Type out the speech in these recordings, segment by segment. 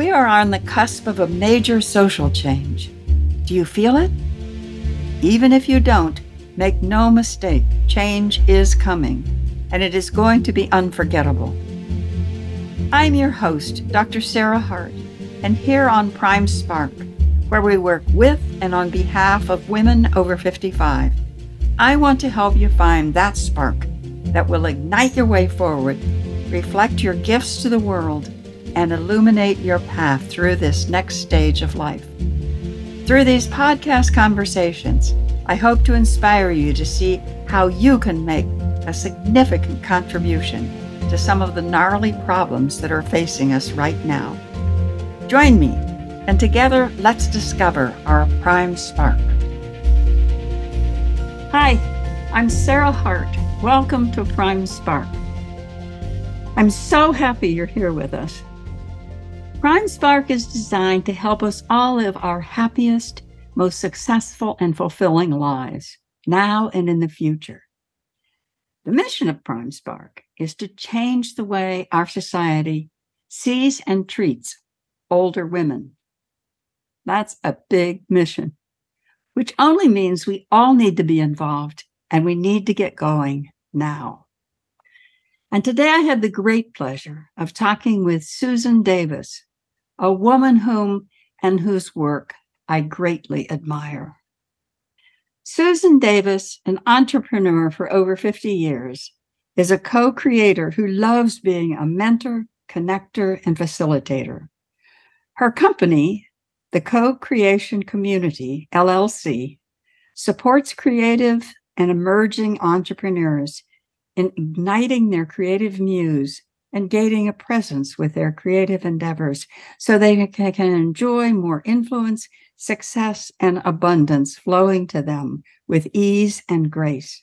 We are on the cusp of a major social change. Do you feel it? Even if you don't, make no mistake, change is coming, and it is going to be unforgettable. I'm your host, Dr. Sarah Hart, and here on Prime Spark, where we work with and on behalf of women over 55, I want to help you find that spark that will ignite your way forward, reflect your gifts to the world, and illuminate your path through this next stage of life. Through these podcast conversations, I hope to inspire you to see how you can make a significant contribution to some of the gnarly problems that are facing us right now. Join me, and together let's discover our prime spark. Hi, I'm Sarah Hart Welcome to Prime Spark. I'm so happy you're here with us. Prime Spark is designed to help us all live our happiest, most successful, and fulfilling lives, now and in the future. The mission of Prime Spark is to change the way our society sees and treats older women. That's a big mission, which only means we all need to be involved and we need to get going now. And today I had the great pleasure of talking with Susan Davis, a woman whom and whose work I greatly admire. Susan Davis, an entrepreneur for over 50 years, is a co creator who loves being a mentor, connector, and facilitator. Her company, the Co Creation Community, LLC, supports creative and emerging entrepreneurs in igniting their creative muse and gaining a presence with their creative endeavors so they can enjoy more influence, success, and abundance flowing to them with ease and grace.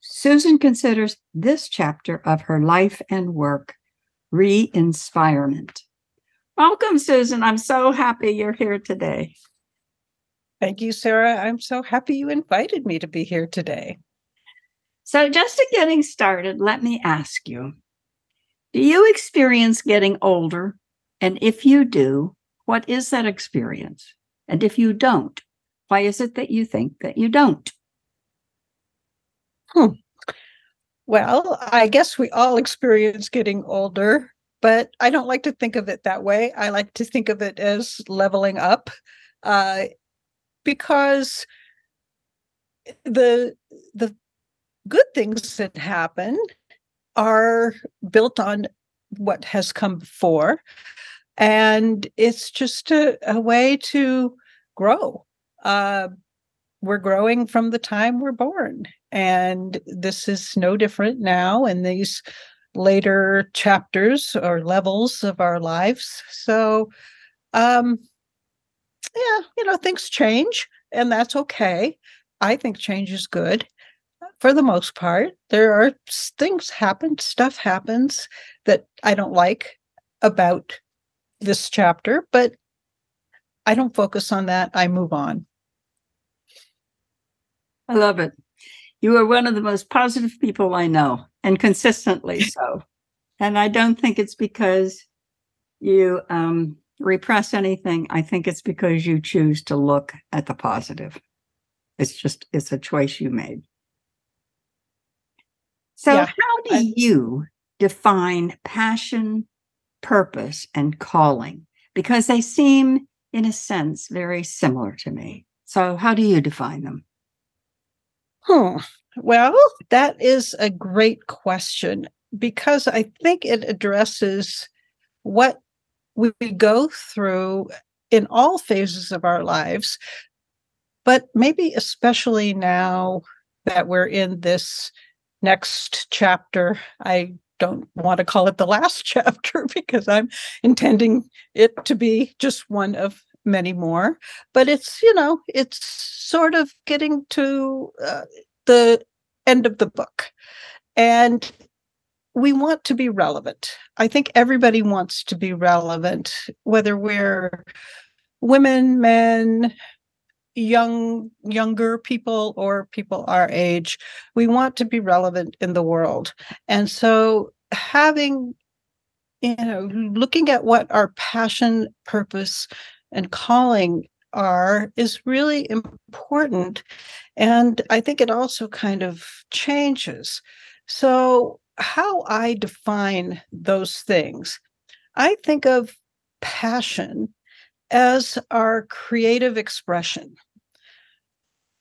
Susan considers this chapter of her life and work re inspirement. Welcome, Susan. I'm so happy you're here today. Thank you, Sarah. I'm so happy you invited me to be here today. So, just to getting started, let me ask you Do you experience getting older? And if you do, what is that experience? And if you don't, why is it that you think that you don't? Hmm. Well, I guess we all experience getting older, but I don't like to think of it that way. I like to think of it as leveling up. Uh, because the the good things that happen are built on what has come before. And it's just a, a way to grow. Uh, we're growing from the time we're born. And this is no different now in these later chapters or levels of our lives. So um yeah, you know, things change and that's okay. I think change is good for the most part. There are things happen, stuff happens that I don't like about this chapter, but I don't focus on that. I move on. I love it. You are one of the most positive people I know, and consistently so. and I don't think it's because you um, repress anything, I think it's because you choose to look at the positive. It's just, it's a choice you made. So, yeah, how do I, you define passion, purpose, and calling? Because they seem, in a sense, very similar to me. So, how do you define them? Hmm. Well, that is a great question because I think it addresses what we go through in all phases of our lives, but maybe especially now that we're in this next chapter. I don't want to call it the last chapter because I'm intending it to be just one of many more. But it's, you know, it's sort of getting to uh, the end of the book. And we want to be relevant. I think everybody wants to be relevant, whether we're women, men, young younger people or people our age we want to be relevant in the world and so having you know, looking at what our passion, purpose, and calling are is really important. And I think it also kind of changes. So, how I define those things, I think of passion as our creative expression.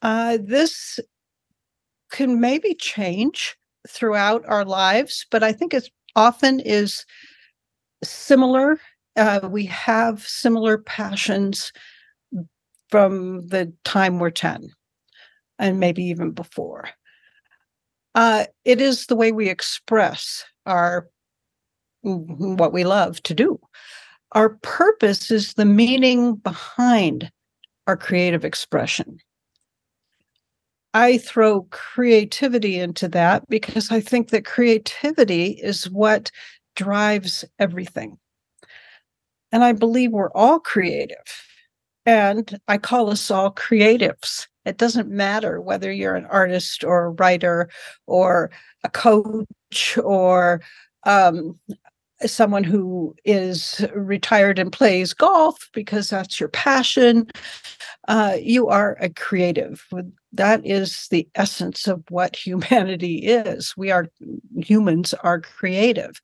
Uh, this can maybe change throughout our lives, but I think it often is similar. Uh, we have similar passions from the time we're 10 and maybe even before. Uh, it is the way we express our what we love to do. Our purpose is the meaning behind our creative expression. I throw creativity into that because I think that creativity is what drives everything. And I believe we're all creative. And I call us all creatives. It doesn't matter whether you're an artist or a writer or a coach or um, someone who is retired and plays golf because that's your passion. Uh, you are a creative. That is the essence of what humanity is. We are humans are creative.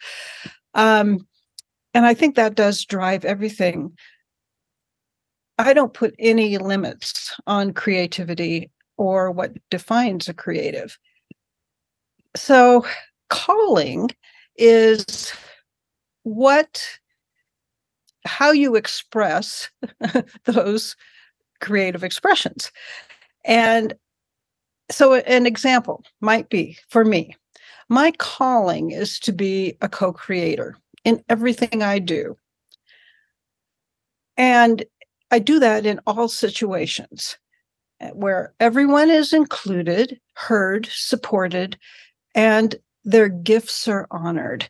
Um, and I think that does drive everything. I don't put any limits on creativity or what defines a creative. So, calling is what, how you express those creative expressions. And so, an example might be for me, my calling is to be a co creator in everything I do. And I do that in all situations eh, where everyone is included, heard, supported, and their gifts are honored.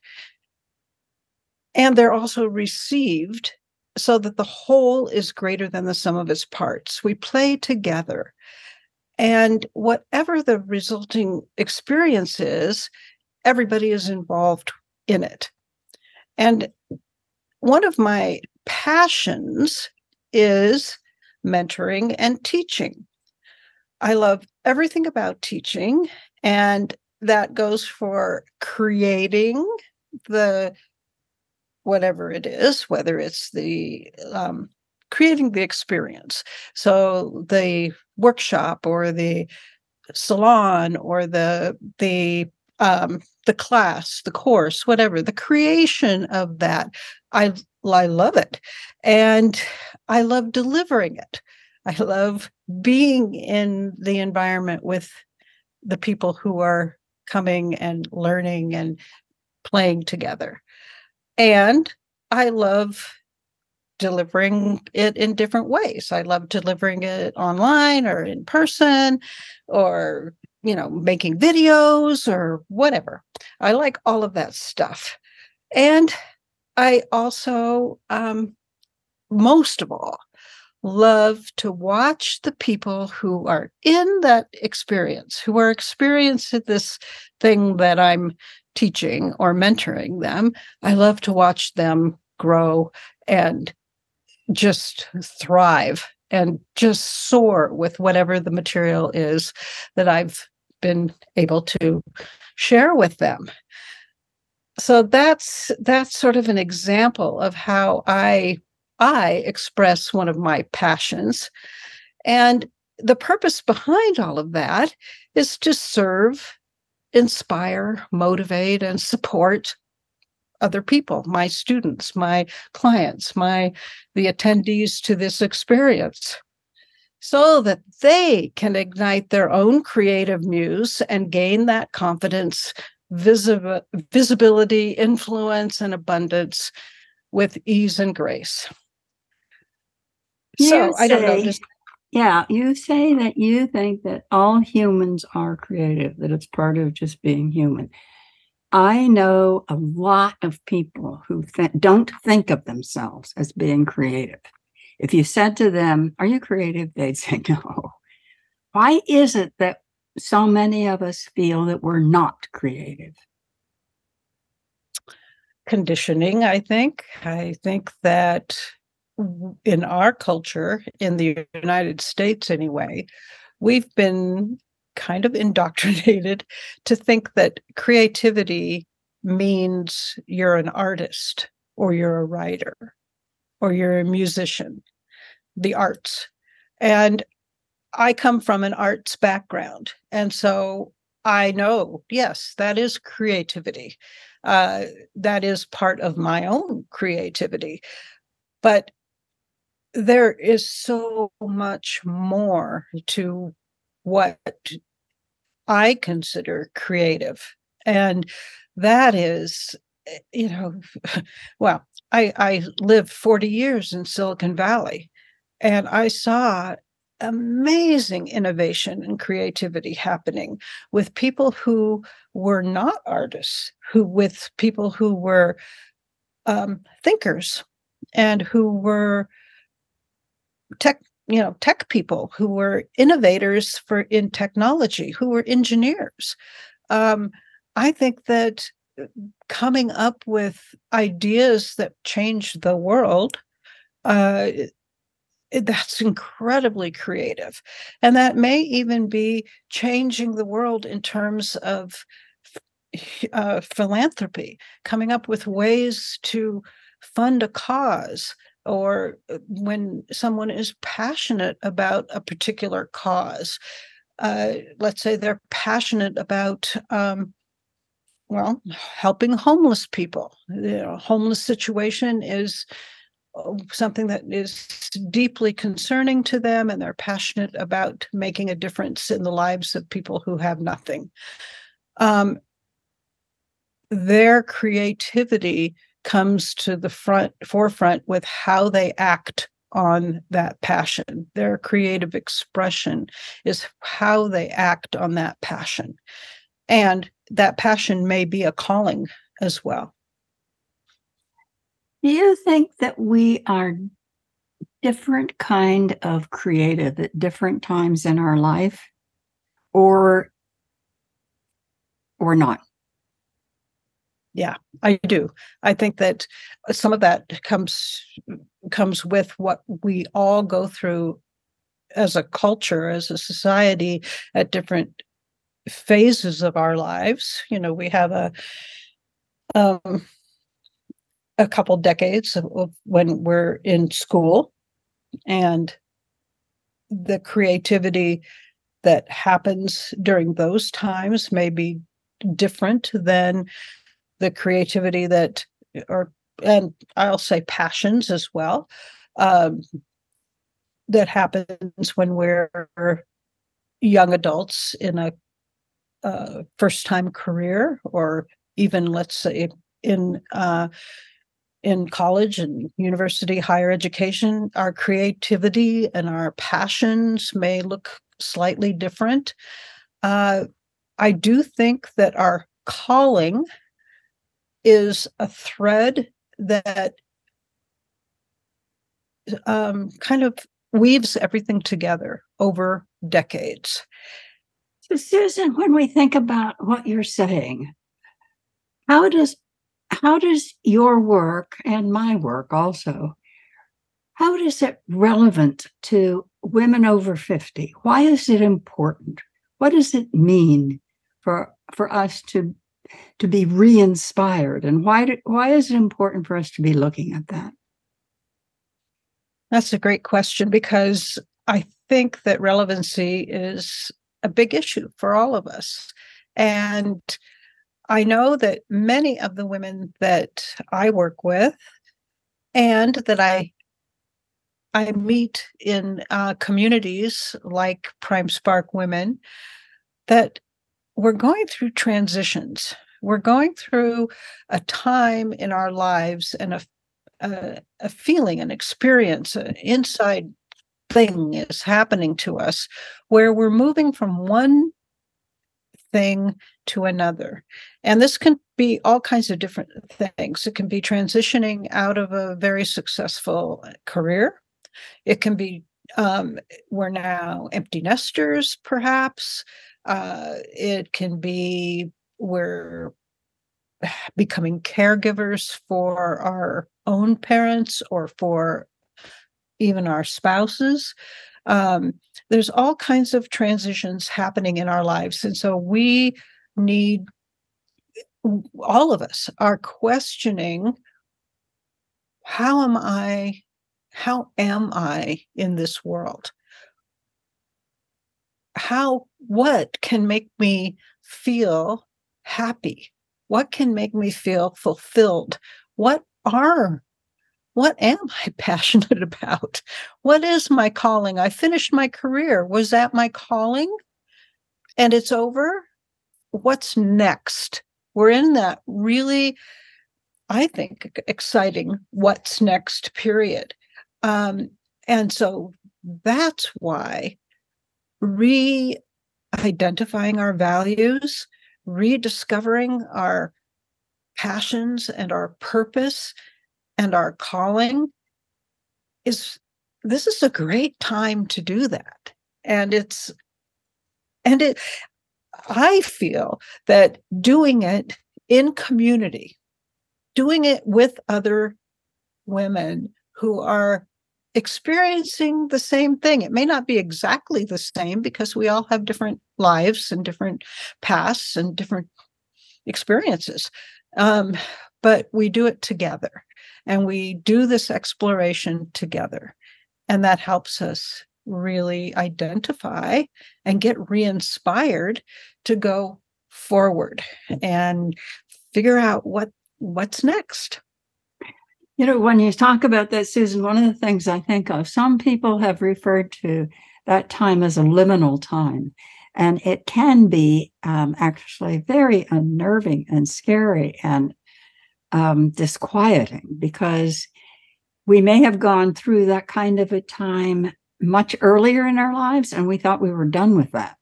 And they're also received so that the whole is greater than the sum of its parts. We play together. And whatever the resulting experience is, everybody is involved in it. And one of my passions is mentoring and teaching. I love everything about teaching, and that goes for creating the whatever it is, whether it's the um, creating the experience. So the workshop or the salon or the the um, the class, the course, whatever, the creation of that. I I love it. And I love delivering it. I love being in the environment with the people who are coming and learning and playing together. And I love delivering it in different ways. I love delivering it online or in person or you know making videos or whatever. I like all of that stuff. And I also um most of all love to watch the people who are in that experience, who are experiencing this thing that I'm teaching or mentoring them. I love to watch them grow and just thrive and just soar with whatever the material is that I've been able to share with them. So that's that's sort of an example of how I I express one of my passions. And the purpose behind all of that is to serve inspire, motivate, and support other people, my students, my clients, my the attendees to this experience so that they can ignite their own creative muse and gain that confidence, visibi- visibility, influence, and abundance with ease and grace. You so say, I don't know. Just yeah, you say that you think that all humans are creative, that it's part of just being human. I know a lot of people who th- don't think of themselves as being creative. If you said to them, Are you creative? They'd say, No. Why is it that so many of us feel that we're not creative? conditioning, I think. I think that in our culture, in the United States anyway, we've been kind of indoctrinated to think that creativity means you're an artist or you're a writer or you're a musician, the arts. And I come from an arts background. And so I know, yes, that is creativity. Uh, that is part of my own creativity. But there is so much more to what I consider creative. And that is, you know, well, I, I lived 40 years in Silicon Valley and I saw amazing innovation and creativity happening with people who were not artists, who with people who were um, thinkers and who were tech you know tech people who were innovators for in technology who were engineers. Um, i think that uh, coming up with ideas that change the world uh, that's incredibly creative. And that may even be changing the world in terms of uh, philanthropy coming up with ways to fund a cause or uh, when someone is passionate about a particular cause uh, let's say they're passionate about um, well helping homeless people. Know homeless situation is uh, something that is deeply concerning to them and they're passionate about making a difference in the lives of people who have nothing. Um, their creativity comes to the front forefront with how they act on that passion. Their creative expression is how they act on that passion. And that passion may be a calling as well. Do you think that we are different kind of creative at different times in our life or or not? Yeah i do. I think that some of that comes comes with what we all go through as a culture as a society at different phases of our lives. You know we have a um a couple decades of, of when we're in school and the creativity that happens during those times may be different than the creativity that or and I'll say passions as well um, that happens when we're young adults in a uh, first time career or even let's say in uh, in college and university higher education our creativity and our passions may look slightly different. Uh, i do think that our calling is a thread that um, kind of weaves everything together over decades. So, Susan, when we think about what you're saying, how does how does your work and my work also how is it relevant to women over 50 why is it important what does it mean for for us to to be re-inspired and why do, why is it important for us to be looking at that? That's a great question because i think that relevancy is a big issue for all of us. And i know that many of the women that i work with and that i i meet in uh, communities like prime spark women that we're going through transitions. We're going through a time in our lives and a, a, a feeling, an experience, an inside thing is happening to us where we're moving from one thing to another. And this can be all kinds of different things. It can be transitioning out of a very successful uh, career. It can be um, we're now empty nesters, perhaps. Uh, it can be we're becoming caregivers for our own parents or for even our spouses. Um, there's all kinds of transitions happening in our lives. And so we need, all of us are questioning how am I, how am I in this world? How, what can make me feel happy? What can make me feel fulfilled? What are what am I passionate about? What is my calling? I finished my career. Was that my calling? And it's over. What's next? We're in that really, I think, exciting what's next period. Um, and so that's why re identifying our values, rediscovering our passions and our purpose and our calling is this is a great time to do that. And it's and it i feel that doing it in community doing it with other women who are experiencing the same thing it may not be exactly the same because we all have different lives and different pasts and different experiences um, but we do it together and we do this exploration together. And that helps us really identify and get re inspired to go forward and figure out what what's next. You know, when you talk about that, Susan, one of the things I think of, some people have referred to that time as a liminal time. And it can be um, actually very unnerving and scary and um, disquieting because we may have gone through that kind of a time much earlier in our lives and we thought we were done with that.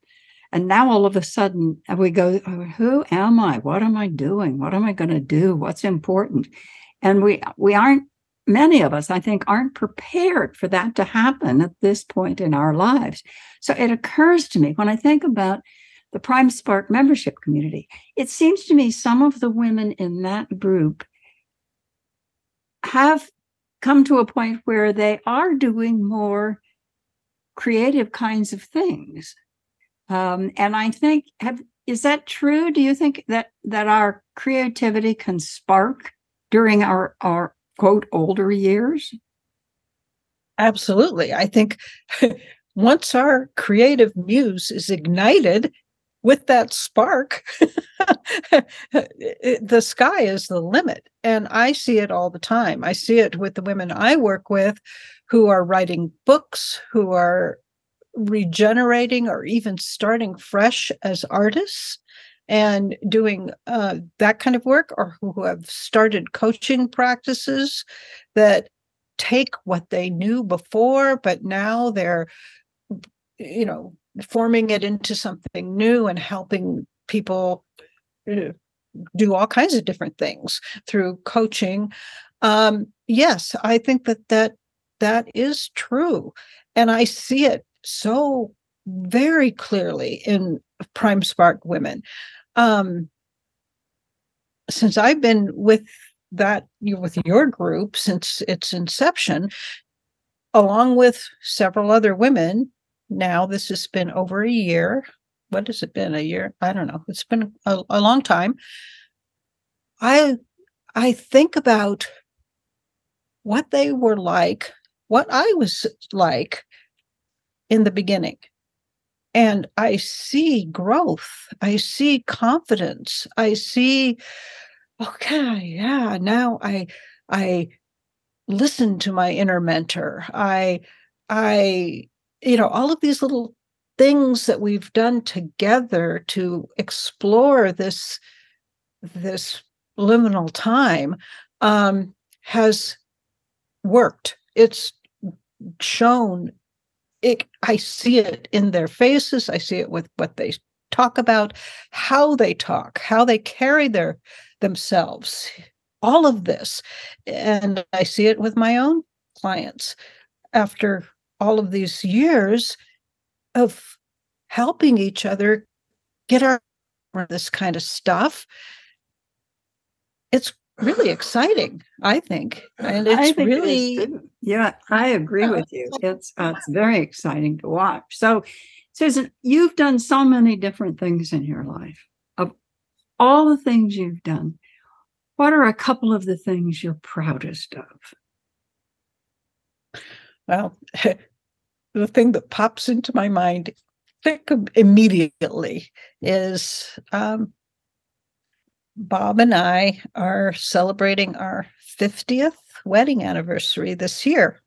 And now all of a sudden we go, who am I? What am I doing? What am I going to do? What's important? And we we aren't many of us, I think, aren't prepared for that to happen at this point in our lives. So it occurs to me when I think about the Prime Spark membership community. It seems to me some of the women in that group have come to a point where they are doing more creative kinds of things. Um, and I think, have, is that true? Do you think that that our creativity can spark during our our quote older years? Absolutely. I think once our creative muse is ignited, with that spark, the sky is the limit. And I see it all the time. I see it with the women I work with who are writing books, who are regenerating or even starting fresh as artists and doing uh, that kind of work, or who have started coaching practices that take what they knew before, but now they're, you know, forming it into something new and helping people uh, do all kinds of different things through coaching. Um, yes i think that that that is true and i see it so very clearly in prime spark women um, since i've been with that with your group since its inception along with several other women now. This has been over a year. What has it been? A year? I don't know. It's been a, a long time. I I think about what they were like, what I was like in the beginning. And I see growth. I see confidence. I see, okay, yeah, now I I listen to my inner mentor. I I you know, all of these little things that we've done together to explore this this liminal time um, has worked. It's shown. It, I see it in their faces. I see it with what they talk about, how they talk, how they carry their themselves. All of this, and I see it with my own clients after all of these years of helping each other get our this kind of stuff it's really exciting, I think. And it's really it yeah, I agree with you. It's uh, it's very exciting to watch. So Susan, you've done so many different things in your life. Of all the things you've done, what are a couple of the things you're proudest of? Well, the thing that pops into my mind think immediately is um, Bob and I are celebrating our 50th wedding anniversary this year.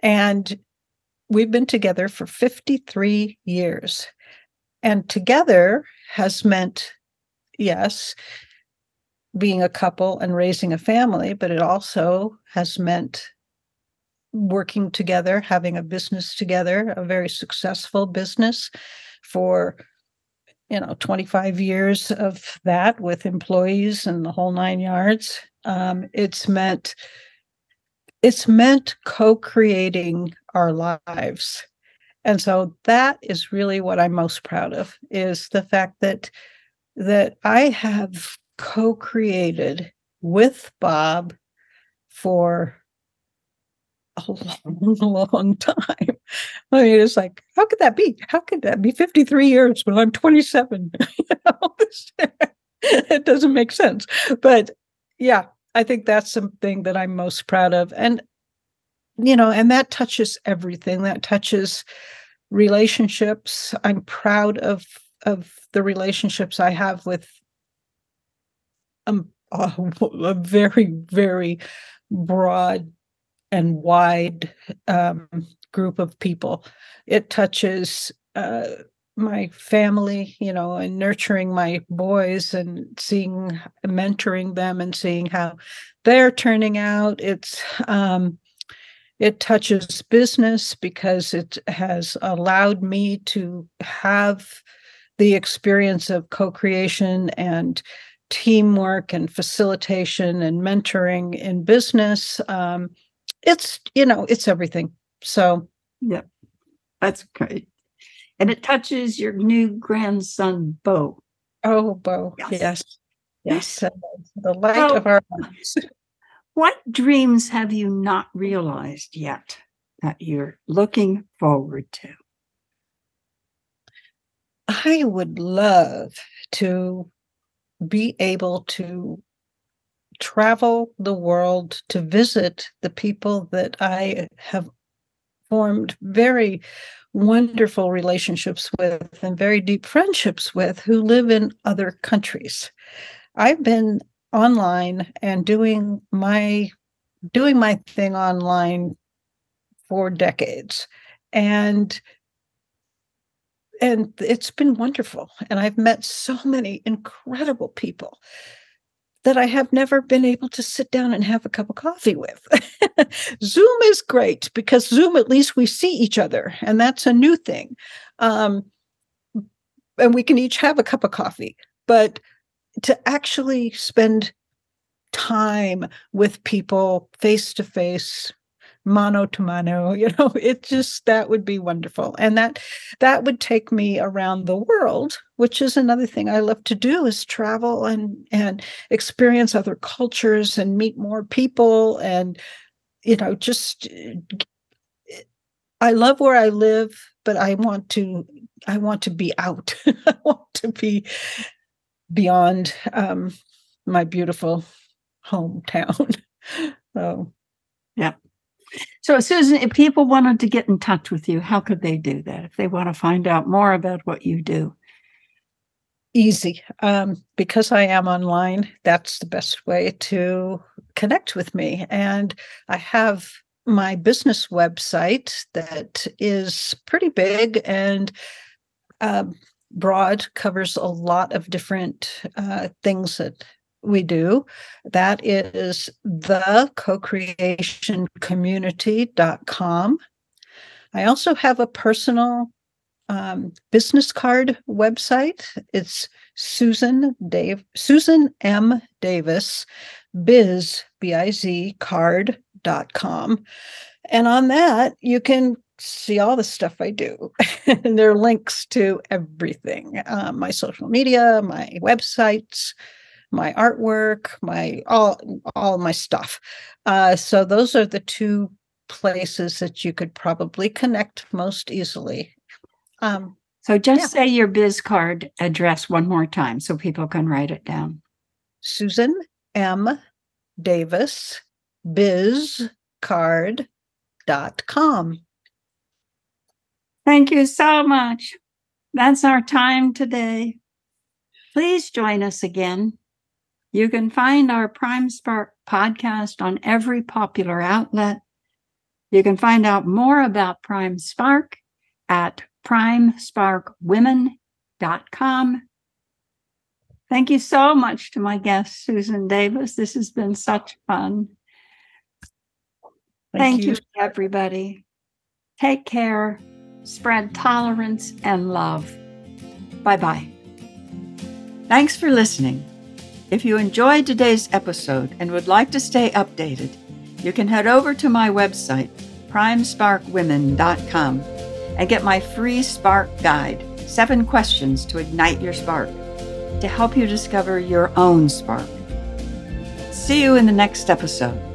And we've been together for 53 years. And together has meant, yes, being a couple and raising a family, but it also has meant working together, having a business together, a very successful business for you know 25 years of that with employees and the whole nine yards. Um, it's meant it's meant co-creating our lives. And so that is really what i'm most proud of is the fact that that i have co-created with bob for a long, long time. I mean, it's like, how could that be? How could that be 53 years when I'm 27? it doesn't make sense. But yeah, I think that's something that I'm most proud of. And, you know, and that touches everything. That touches relationships. I'm proud of of the relationships I have with um, a, a very, very broad and wide um, group of people. It touches uh, my family, you know, and nurturing my boys and seeing, mentoring them and seeing how they're turning out. It's, um, it touches business because it has allowed me to have the experience of co creation and teamwork and facilitation and mentoring in business. Um, it's you know it's everything. So yeah that's great. And it touches your new grandson bo oh bo yes. Yes, yes. Uh, the light so, of our lives what dreams have you not realized yet that you're looking forward to? I would love to be able to travel the world to visit the people that I have formed very wonderful relationships with and very deep friendships with who live in other countries. I've been online and doing my doing my thing online for decades. And and it's been wonderful. And i've met so many incredible people that I have never been able to sit down and have a cup of coffee with. Zoom is great because Zoom, at least we see each other, and that's a new thing. Um, and we can each have a cup of coffee, but to actually spend time with people face to face mano to mano you know it just that would be wonderful. And that that would take me around the world which is another thing i love to do is travel and and experience other cultures and meet more people and you know just i love where i live but i want to i want to be out. I want to be beyond um my beautiful hometown. So yeah so, Susan, if people wanted to get in touch with you, how could they do that if they want to find out more about what you do? Easy. Um, because I am online, that's the best way to connect with me. And I have my business website that is pretty big and uh, broad, covers a lot of different uh, things that we do. That is the co-creation community.com. I also have a personal um, business card website. It's Susan Dave Susan M. Davis biz b-i-z card.com. And on that you can see all the stuff I do. and there are links to everything. Um, my social media, my websites, my artwork, my all all my stuff. Uh, so those are the two places that you could probably connect most easily. Um, so just yeah. say your biz card address one more time so people can write it down. Susan M. Davis, bizcard.com. Thank you so much. That's our time today. Please join us again. You can find our Prime Spark podcast on every popular outlet. You can find out more about Prime Spark at primesparkwomen.com. Thank you so much to my guest, Susan Davis. This has been such fun. Thank, Thank you. you, everybody. Take care, spread tolerance and love. Bye bye. Thanks for listening. If you enjoyed today's episode and would like to stay updated, you can head over to my website, primesparkwomen.com, and get my free Spark Guide Seven Questions to Ignite Your Spark to help you discover your own spark. See you in the next episode.